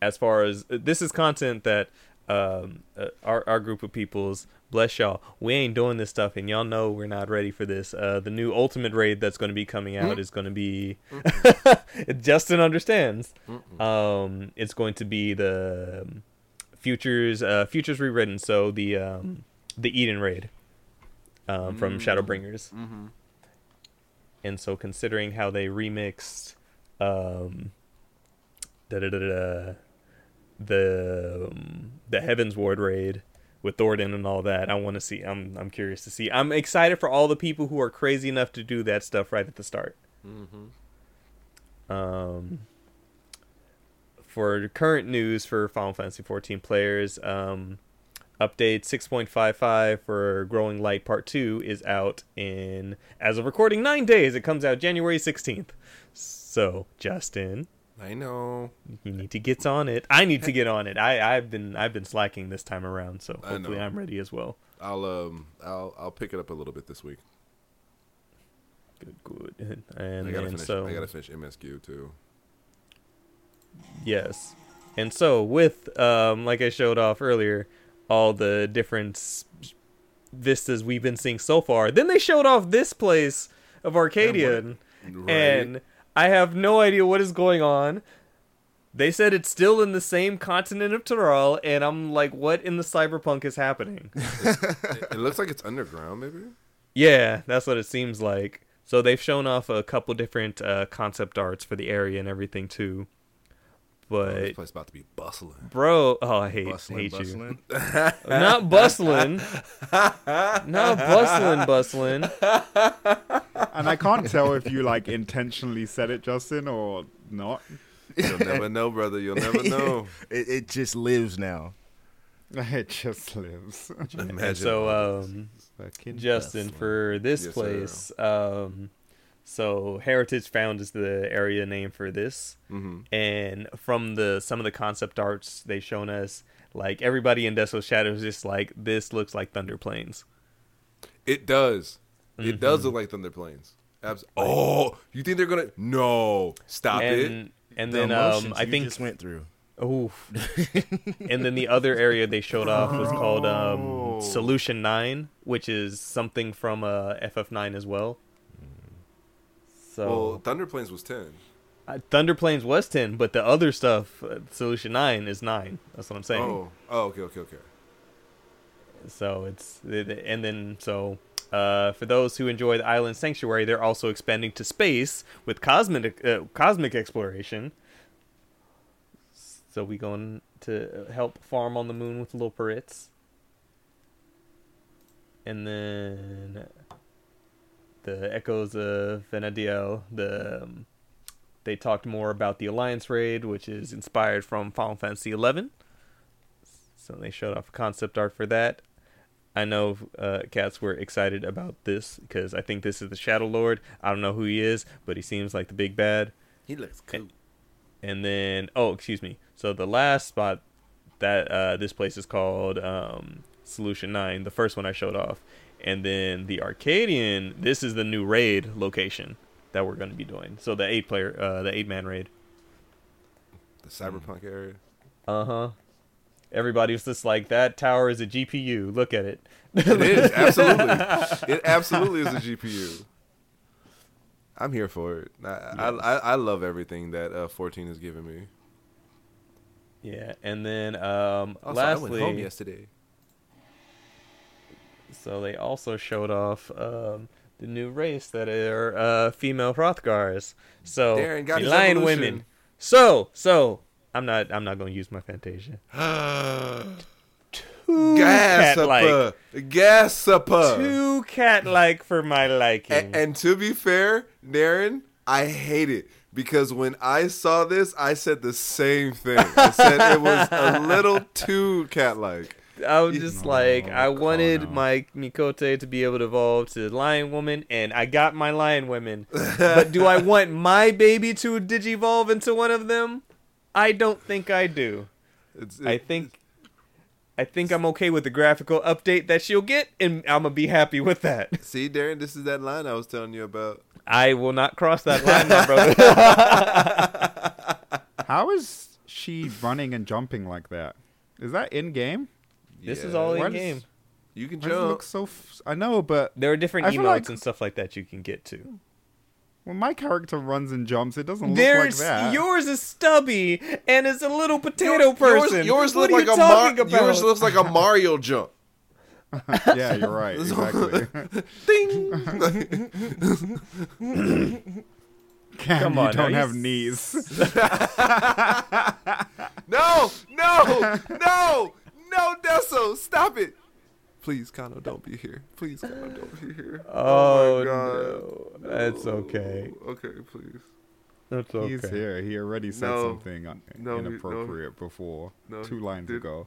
as far as this is content that um, uh, our our group of peoples, bless y'all, we ain't doing this stuff, and y'all know we're not ready for this. Uh, the new Ultimate raid that's going to be coming out is going to be. Justin understands. Um, it's going to be the um, futures uh, futures rewritten. So the um, the Eden raid um, from Shadowbringers. Mm-hmm. And so, considering how they remixed um, da da da da the um, the Heavensward raid with Thordan and all that, I want to see. I'm I'm curious to see. I'm excited for all the people who are crazy enough to do that stuff right at the start. Mm-hmm. Um, for current news for Final Fantasy 14 players, um, update 6.55 for Growing Light Part 2 is out in, as of recording, nine days. It comes out January 16th. So, Justin, I know. you need to get on it. I need to get on it. I, I've been I've been slacking this time around, so hopefully. I'm ready as well. I'll um I'll I'll pick it up a little bit this week. Good, good. And I gotta then finish. so I gotta finish MSQ too. Yes. And so with um like I showed off earlier, all the different vistas we've been seeing so far. Then they showed off this place of Arcadion Right. and I have no idea what is going on. They said it's still in the same continent of Tyrell and I'm like what in the cyberpunk is happening? it, it looks like it's underground, maybe. yeah, that's what it seems like. So they've shown off a couple different uh, concept arts for the area and everything too. Oh, this But place about to be bustling. bro, oh I hate Bustling, hate you. bustling. Not bustling. Not bustling, bustling. And I can't tell if you like intentionally said it, Justin, or not. You'll never know, brother. You'll never know. It, it just lives now. It just lives. Imagine. And so, um, Fucking Justin, for this Yes, sir. place, um, so Heritage Found is the area name for this, hmm and from the some of the concept arts they've shown us, like everybody in Desolate Shadows, just like this looks like Thunder Plains. It does. It does Mm-hmm. look like Thunder Plains. Abs- oh, you think they're gonna? No, stop it. and and The then um, I you think just went through. Oof. and then the other area they showed off was called um, Solution 9, which is something from uh, FF9 as well. So Well, Thunder Plains was ten. uh, Thunder Plains was 10, but the other stuff, uh, Solution 9 is 9. That's what I'm saying. Oh, oh, okay, okay, okay. So it's and then so uh, for those who enjoy the Island Sanctuary, they're also expanding to space with cosmic uh, cosmic exploration. So we going to help farm on the moon with little parrots, and then the echoes of Vana'diel. The um, they talked more about the Alliance raid, which is inspired from Final Fantasy XI. So they showed off concept art for that. I know uh, cats were excited about this because I think this is the Shadow Lord. I don't know who he is, but he seems like the big bad. He looks cool. And then, oh, excuse me. So the last spot that uh, this place is called um, Solution Nine, the first one I showed off, and then the Arcadion. This is the new raid location that we're going to be doing. So the eight player, uh, the eight man raid. The cyberpunk area. Uh huh. Everybody was just like, that tower is a GPU. Look at it. It is absolutely. it absolutely is a GPU. I'm here for it. I I, I, I love everything that uh, 14 has given me. Yeah, and then um, Also, I went home lastly, yesterday. So they also showed off um, the new race that are uh, female Hrothgars. So Darren got the his lion women. So so I'm not I'm not gonna use my Fantasia. Too cat-like. Gasapa. Too cat-like for my liking. And, and to be fair, Darren, I hate it because when I saw this, I said the same thing. I said it was a little too cat-like. I was just No, like, I wanted Kono. my Miqo'te to be able to evolve to Lion Woman, and I got my Lion Women. but do I want my baby to digivolve into one of them? I don't think I do. It's, I think, I think I'm okay with the graphical update that she'll get, and I'm gonna be happy with that. See, Darren, this is that line I was telling you about. I will not cross that line, my brother. How is she running and jumping like that? Is that in game? This is Yeah. all Why in does- game. You can Why does it jump. look so? F- I know, but There are different I emotes like- and stuff like that you can get to. when my character runs and jumps, it doesn't look There's like that. yours is stubby and is a little potato Yours- person. Yours, yours what look are like you a Mar- about? yours looks like a Mario jump. yeah, you're right. Exactly. Ding. Cam, Come you on, don't now, have you knees. no, no, no, no, Deso, stop it. Please, Kano, don't be here. Please, Kano, don't be here. Oh, oh, my no. no. That's okay. Okay, please. That's okay. He's here. He already said No. something un- No, he- no. inappropriate before. No, two lines did- ago.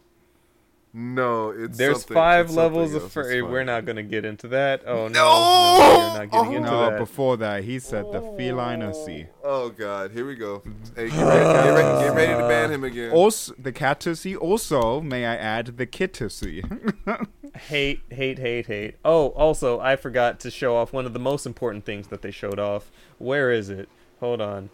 No, it's There's something- five it's levels of else. furry. We're not gonna get into that. Oh no, No! we're not getting Oh. into No, that. before that, he said the felinacy. Oh God, here we go. Hey, get ready, get ready, get ready to ban him again. Also, the catacy. Also, may I add the kitacy? hate, hate, hate, hate. Oh, also, I forgot to show off one of the most important things that they showed off. Where is it? Hold on.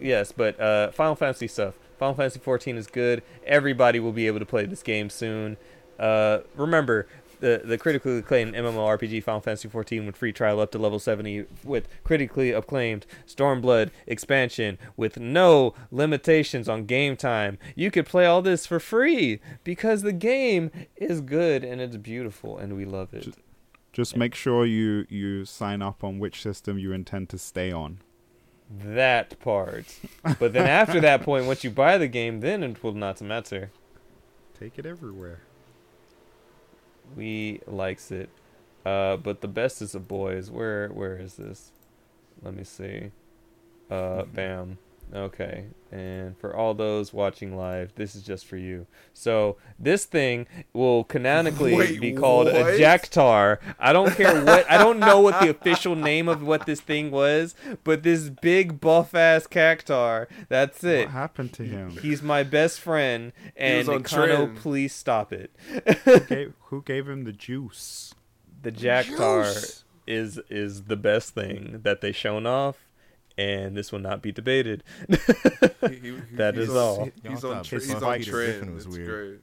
Yes, but uh, Final Fantasy stuff. Final Fantasy 14 is good. Everybody will be able to play this game soon. Uh, remember, the the critically acclaimed MMORPG Final Fantasy 14 with free trial up to level 70 with critically acclaimed Stormblood expansion with no limitations on game time. You could play all this for free because the game is good and it's beautiful and we love it. Just make sure you you sign up on which system you intend to stay on. That part. But then after that point, once you buy the game, then it will not matter. Take it everywhere. We likes it. Uh, but the best is the boys. Where where is this? Let me see. Uh, bam. Okay. And for all those watching live, this is just for you. So this thing will canonically Wait, be called a? Jacktar. I don't care what. I don't know what the official name of what this thing was, but this big buff ass cactuar. That's it. What happened to him? He's my best friend, and was Kano, please stop it. who, gave, who gave him the juice? the Jacktar Juice. is is the best thing that they shown off, and this will not be debated. He- he- That he's is all. He's on, thought tra- he's on trend. Was it's weird. great.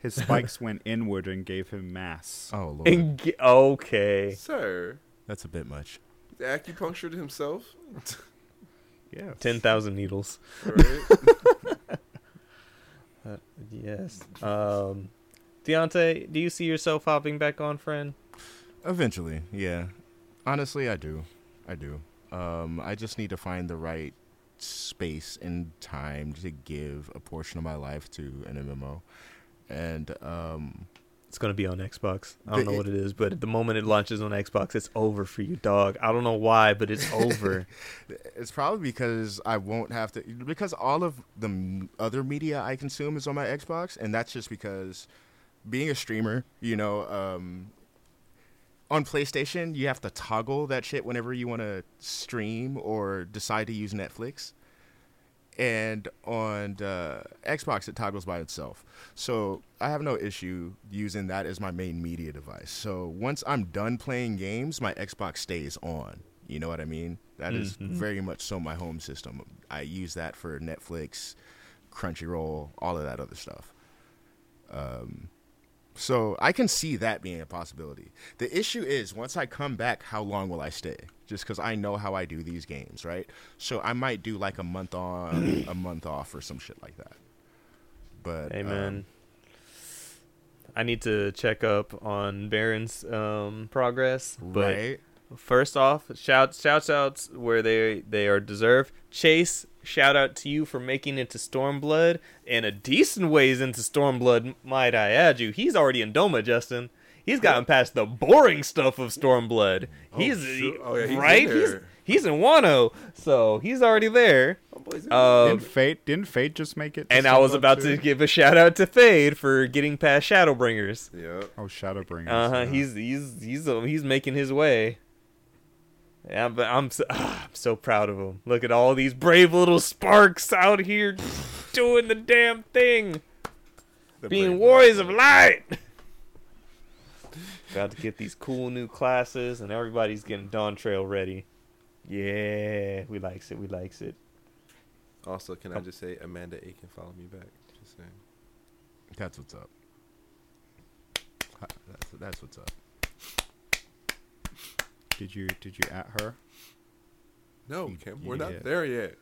His spikes went inward and gave him mass. Oh lord, And ge- okay, Sir, that's a bit much. he acupunctured himself, yeah. ten thousand needles. right? Uh, yes. Um, Deontay, do you see yourself hopping back on, friend? Eventually, yeah. Honestly, I do. I do. Um, I just need to find the right space and time to give a portion of my life to an MMO. And um, It's gonna be on Xbox. I don't know what it is, but the moment it launches on Xbox, it's over for you, dog. I don't know why, but it's over. it's probably because I won't have to because all of the m- other media I consume is on my Xbox, and that's just because being a streamer, you know, um, on PlayStation you have to toggle that shit whenever you want to stream or decide to use Netflix. And on uh, Xbox, it toggles by itself. So I have no issue using that as my main media device. So once I'm done playing games, my Xbox stays on. You know what I mean? That is Mhm. very much so my home system. I use that for Netflix, Crunchyroll, all of that other stuff. Um, So I can see that being a possibility. The issue is once I come back, how long will I stay? Just because I know how I do these games, right? So I might do like a month on, a month off, or some shit like that. But Amen. um, I need to check up on Baron's um, progress, but right? first off, shout shouts outs where they they are deserved. Chase, shout out to you for making it to Stormblood and a decent ways into Stormblood, might I add you. He's already in Doma, Justin. He's gotten past the boring stuff of Stormblood. Oh, He's shoot. Oh, yeah, he's in right. He's he's in Wano, so he's already there. Oh, um, didn't Fate didn't Fate just make it? to and I was about too? to give a shout out to Fade for getting past Shadowbringers. Yeah. Oh, Shadowbringers. Uh huh. yeah. He's he's he's uh, he's making his way. Yeah, but I'm so, I'm so proud of him. Look at all these brave little sparks out here doing the damn thing, The being warriors of light. About to get these cool new classes, and everybody's getting Dawn Trail ready. Yeah, we likes it. We likes it. Also, can I um, just say Amanda A can follow me back? Just saying. That's what's up. That's, that's what's up. Did you did you at her? No, You- Kim, you we're not there yet.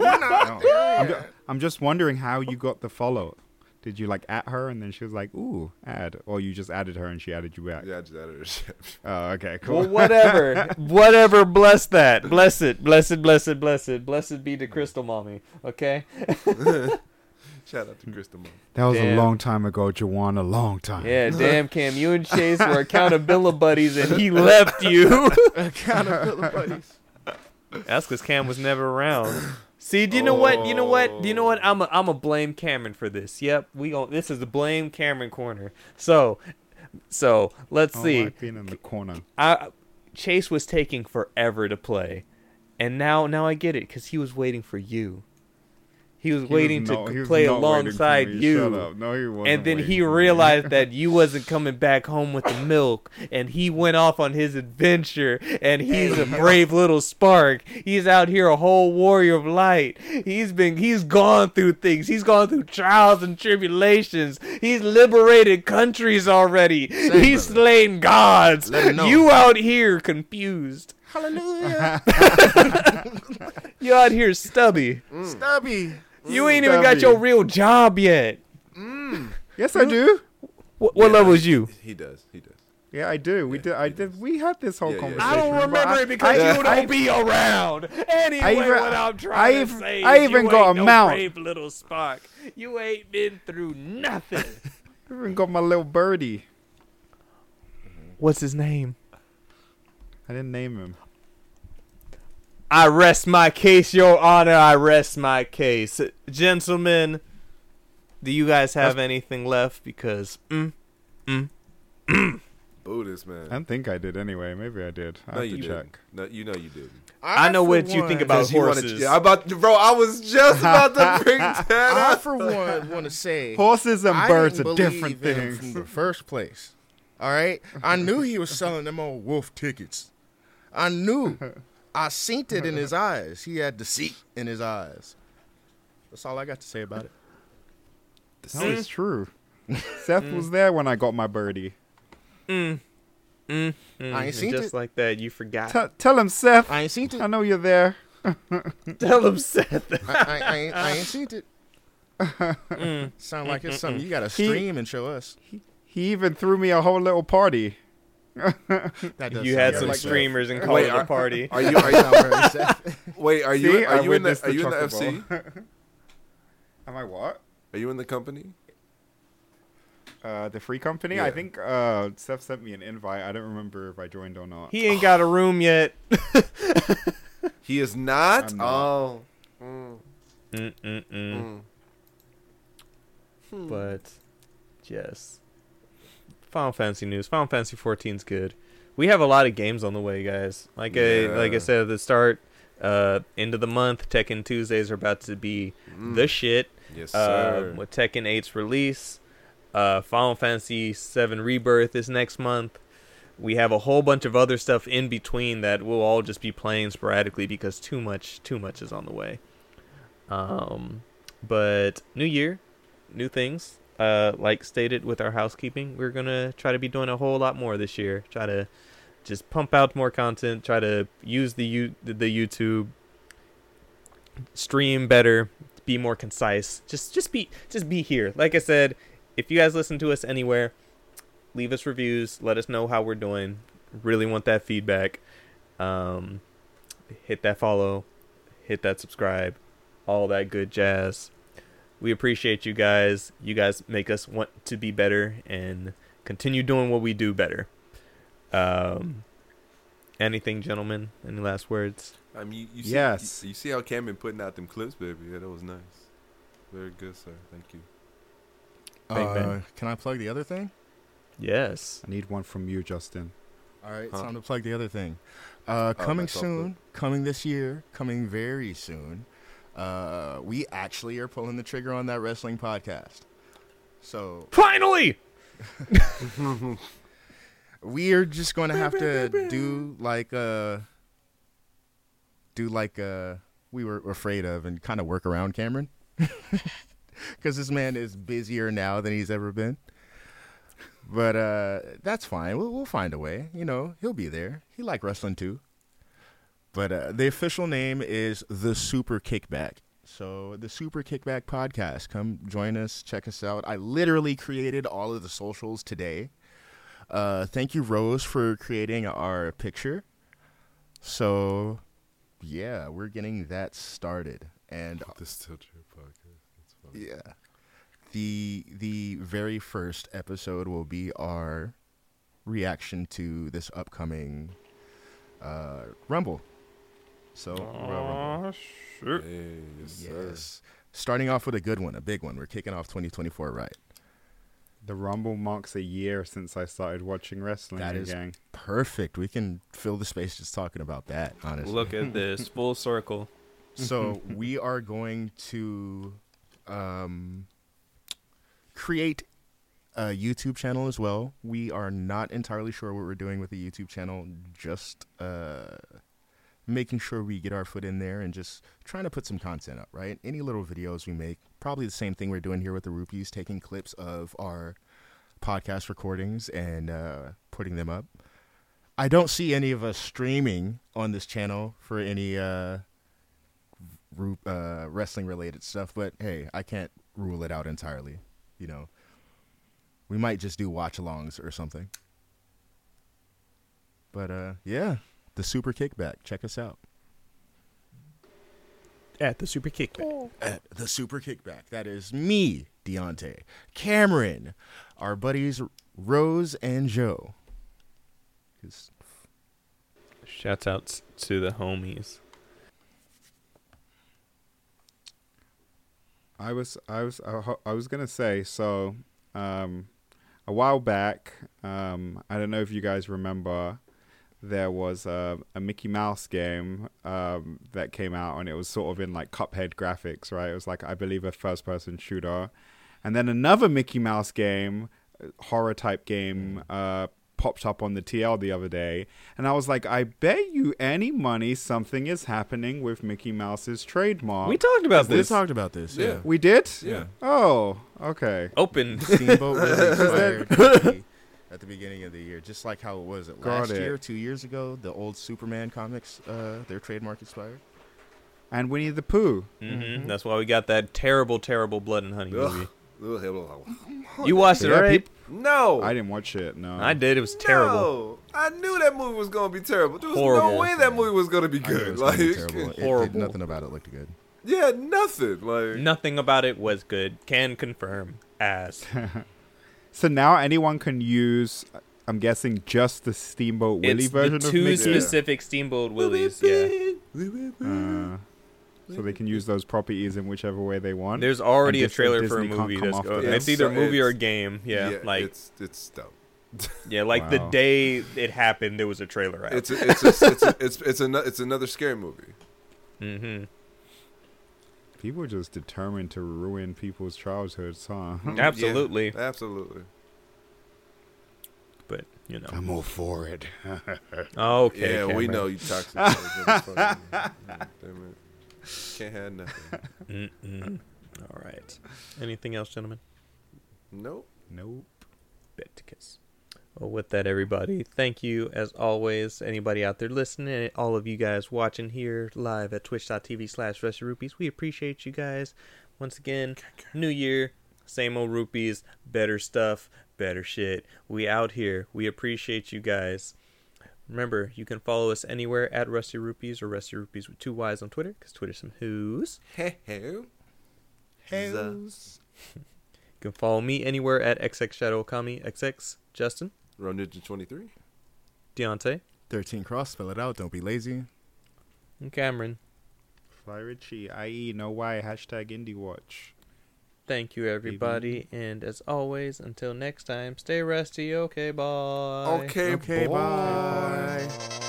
No. I'm, ju- I'm just wondering how you got the follow. Did you like at her and then she was like, "Ooh, add," or you just added her and she added you back? Yeah, I just added her. Oh, okay, cool. Well, whatever, whatever. Bless that. Bless it. Blessed, blessed, blessed. Blessed be the Crystal Mommy. Okay. Shout out to Krista Mom. that was Damn. a long time ago, Jawan. A long time. Yeah, damn Cam, you and Chase were accountability buddies, and he left you. Accountability buddies. That's because Cam was never around. See, do you know what? You know what? Do you know what? Oh. I'm a, I'm a blame Cameron for this. Yep, we gon' This is the blame Cameron corner. So, so let's Oh, see. I've in the corner. I Chase was taking forever to play, and now now I get it because he was waiting for you. He was He was waiting to play not waiting for alongside me. you. Shut up. No, he wasn't. and then he realized that you wasn't coming back home with the milk and he went off on his adventure and he's a brave little spark he's out here a whole warrior of light he's been he's gone through things he's gone through trials and tribulations he's liberated countries already he's brother. slain gods Let him know. you out here confused Hallelujah. you out here stubby Stubby. You mm, ain't even got your real job yet mm. Yes, I do. what, what Yeah, level is you He does. He does. Yeah, I do. We Yeah, did. I he did. We had this whole Yeah, yeah. conversation. I don't but remember I- it because I- you don't I- be around. Anyway, I even- what I'm I trying to say I even you got ain't a no mount. brave little spark. You ain't been through nothing. I even got my little birdie. What's his name? I didn't name him. I rest my case, Your Honor. I rest my case, gentlemen. Do you guys have anything left? Because mm, mm, Buddhist man. I don't think I did anyway. Maybe I did. I no, have you to didn't. check. No, you know you didn't. I know for what you think about Because you wanna- horses. yeah, about, bro. I was just about to bring that I, up. for one, want to say Horses and I birds are different things. from the first place. All right, I knew he was selling them old wolf tickets. I knew. I seen it in his eyes. He had deceit in his eyes. That's all I got to say about it. No, it's true. Seth was there when I got my birdie. mm, mm, I ain't and seen just it. like that, you forgot. T- tell him, Seth. I ain't seen it. I know you're there. Tell him, Seth. I, I, I, ain't, I ain't seen it. Mm. Sound like it's something you got to He- and show us. He even threw me a whole little party. That does You had some Seth. streamers and called Wait, it a party. Are you? Are you? Sound very Seth. Wait, are you? See, are I you in the? witnessed Are you in the FC? Am I what? Are you in the company? Uh, the free company? I think uh, Seth sent me an invite. I don't remember if I joined or not. He ain't got a room yet. He is not. I'm not. Oh. Mm, Mm-mm-mm. mm. But yes, Final Fantasy news. Final Fantasy 14's good. We have a lot of games on the way, guys. Like I like I said at the start, uh, end of the month, Tekken Tuesdays are about to be Mm. the shit. Yes, Uh, sir. with Tekken 8's release, uh, Final Fantasy 7 Rebirth is next month. We have a whole bunch of other stuff in between that we'll all just be playing sporadically because too much, too much is on the way. Um, but new year, new things. Uh, like stated with our housekeeping, we're gonna try to be doing a whole lot more this year. Try to just pump out more content. Try to use the U- the YouTube stream better. Be more concise. Just just be just be here. Like I said, if you guys listen to us anywhere, leave us reviews. Let us know how we're doing. Really want that feedback. Um, hit that follow, hit that subscribe, all that good jazz. We appreciate you guys. You guys make us want to be better and continue doing what we do better. Um, anything, gentlemen? Any last words? I mean, you, you see, Yes. You, you see how Cam been putting out them clips, baby. Yeah, that was nice. Very good, sir. Thank you. Uh, can I plug the other thing? Yes. I need one from you, Justin. All right, Huh? time to plug the other thing. Uh, Oh, coming myself, soon, coming this year, coming very soon. Uh, we actually are pulling the trigger on that wrestling podcast. So Finally. we are just going to have to do like uh do like uh we were afraid of and kind of work around Cameron because this man is busier now than he's ever been. But uh that's fine. We'll, we'll find a way. You know, he'll be there. He like wrestling too. But uh, the official name is the Super Kickback. So the Super Kickback podcast. Come join us. Check us out. I literally created all of the socials today. Uh, thank you, Rose, for creating our picture. So, yeah, we're getting that started, and This still true podcast. Funny. yeah, the the very first episode will be our reaction to this upcoming uh, Rumble. So, Royal Rumble. sure. Hey, yes, yes, starting off with a good one, a big one. We're kicking off 2024 right. The Rumble marks a year since I started watching wrestling That is- again. Perfect. We can fill the space just talking about that. Honestly, Look at this full circle. So we are going to um, create a YouTube channel as well. We are not entirely sure what we're doing with the YouTube channel. Just uh, making sure we get our foot in there and just trying to put some content up. Right? Any little videos we make, probably the same thing we're doing here with the Rupees, taking clips of our podcast recordings and uh, putting them up. I don't see any of us streaming on this channel for any uh, ru- uh, wrestling related stuff, but hey, I can't rule it out entirely. You know, we might just do watch alongs or something. But uh, yeah, the Super Kickback. Check us out At the Super Kickback. at the Super Kickback. That is me, Deontay, Cameron, our buddies Rose and Joe. Shouts out to the homies. I was I was I I was gonna say so. Um, a while back, um, I don't know if you guys remember, there was a, a Mickey Mouse game um, that came out, and it was sort of in like Cuphead graphics, right? It was like I believe a first-person shooter, and then another Mickey Mouse game, uh, horror type game, uh, popped up on the TL the other day, and I was like, I bet you any money something is happening with Mickey Mouse's trademark. We talked about this. we talked about this. Yeah. Yeah. We did? Yeah. Oh, okay. Open. Steamboat really expired at, the, beginning of the year, just like how it was it Got last it. year, two years ago. The old Superman comics, uh, their trademark expired. And Winnie the Pooh. hmm That's why we got that terrible, terrible Blood and Honey Ugh. movie. Ugh, hell, hell. You watched it, Yeah, right? peop- No, I didn't watch it. No, I did. It was terrible. No. I knew that movie was gonna be terrible. There was Horrible. no way that movie was gonna be I it good. Like, be terrible. It- it- Horrible. nothing about it looked good. yeah, nothing. Like, Nothing about it was good. Can confirm. As. So now anyone can use. I'm guessing just the Steamboat Willie it's version the of two Mickey. specific Steamboat Willies. Yeah. Uh, so they can use those properties in whichever way they want. There's already a trailer for a Disney can't movie come that's off going. the- It's either a movie or a game. Yeah. like it's it's dope. yeah, like the day it happened, there was a trailer out. It's a, it's a, it's a, it's it's ano- it's another scary movie. mm-hmm. People are just determined to ruin people's childhoods, huh? Hmm. Absolutely. Yeah, absolutely. But you know. I'm all for it. Okay. yeah, we know you toxic. motherfucker. Mm, damn it. Can't have nothing. Mm-mm. All right. Anything else, gentlemen? Nope. Nope. Beticus. Well, with that, everybody, thank you as always. Anybody out there listening, all of you guys watching here live at twitch.tv slash Rusty Rupees, we appreciate you guys. Once again, new year, same old rupees, better stuff, better shit. We out here. We appreciate you guys. Remember, you can follow us anywhere at Rusty Rupees or Rusty Rupees with two Y's on Twitter, because Twitter's some who's. Hey, hey. Hells. You can follow me anywhere at XX Shadow Okami XX. Justin, Ron Ninja 23. Deontay, 13 cross, spell it out. Don't be lazy. and Cameron. Fly Richie, i.e. no Y, hashtag Indie Watch. Thank you, everybody. And as always, until next time, stay rusty. Okay, bye. Okay, Okay, boy. bye. Bye.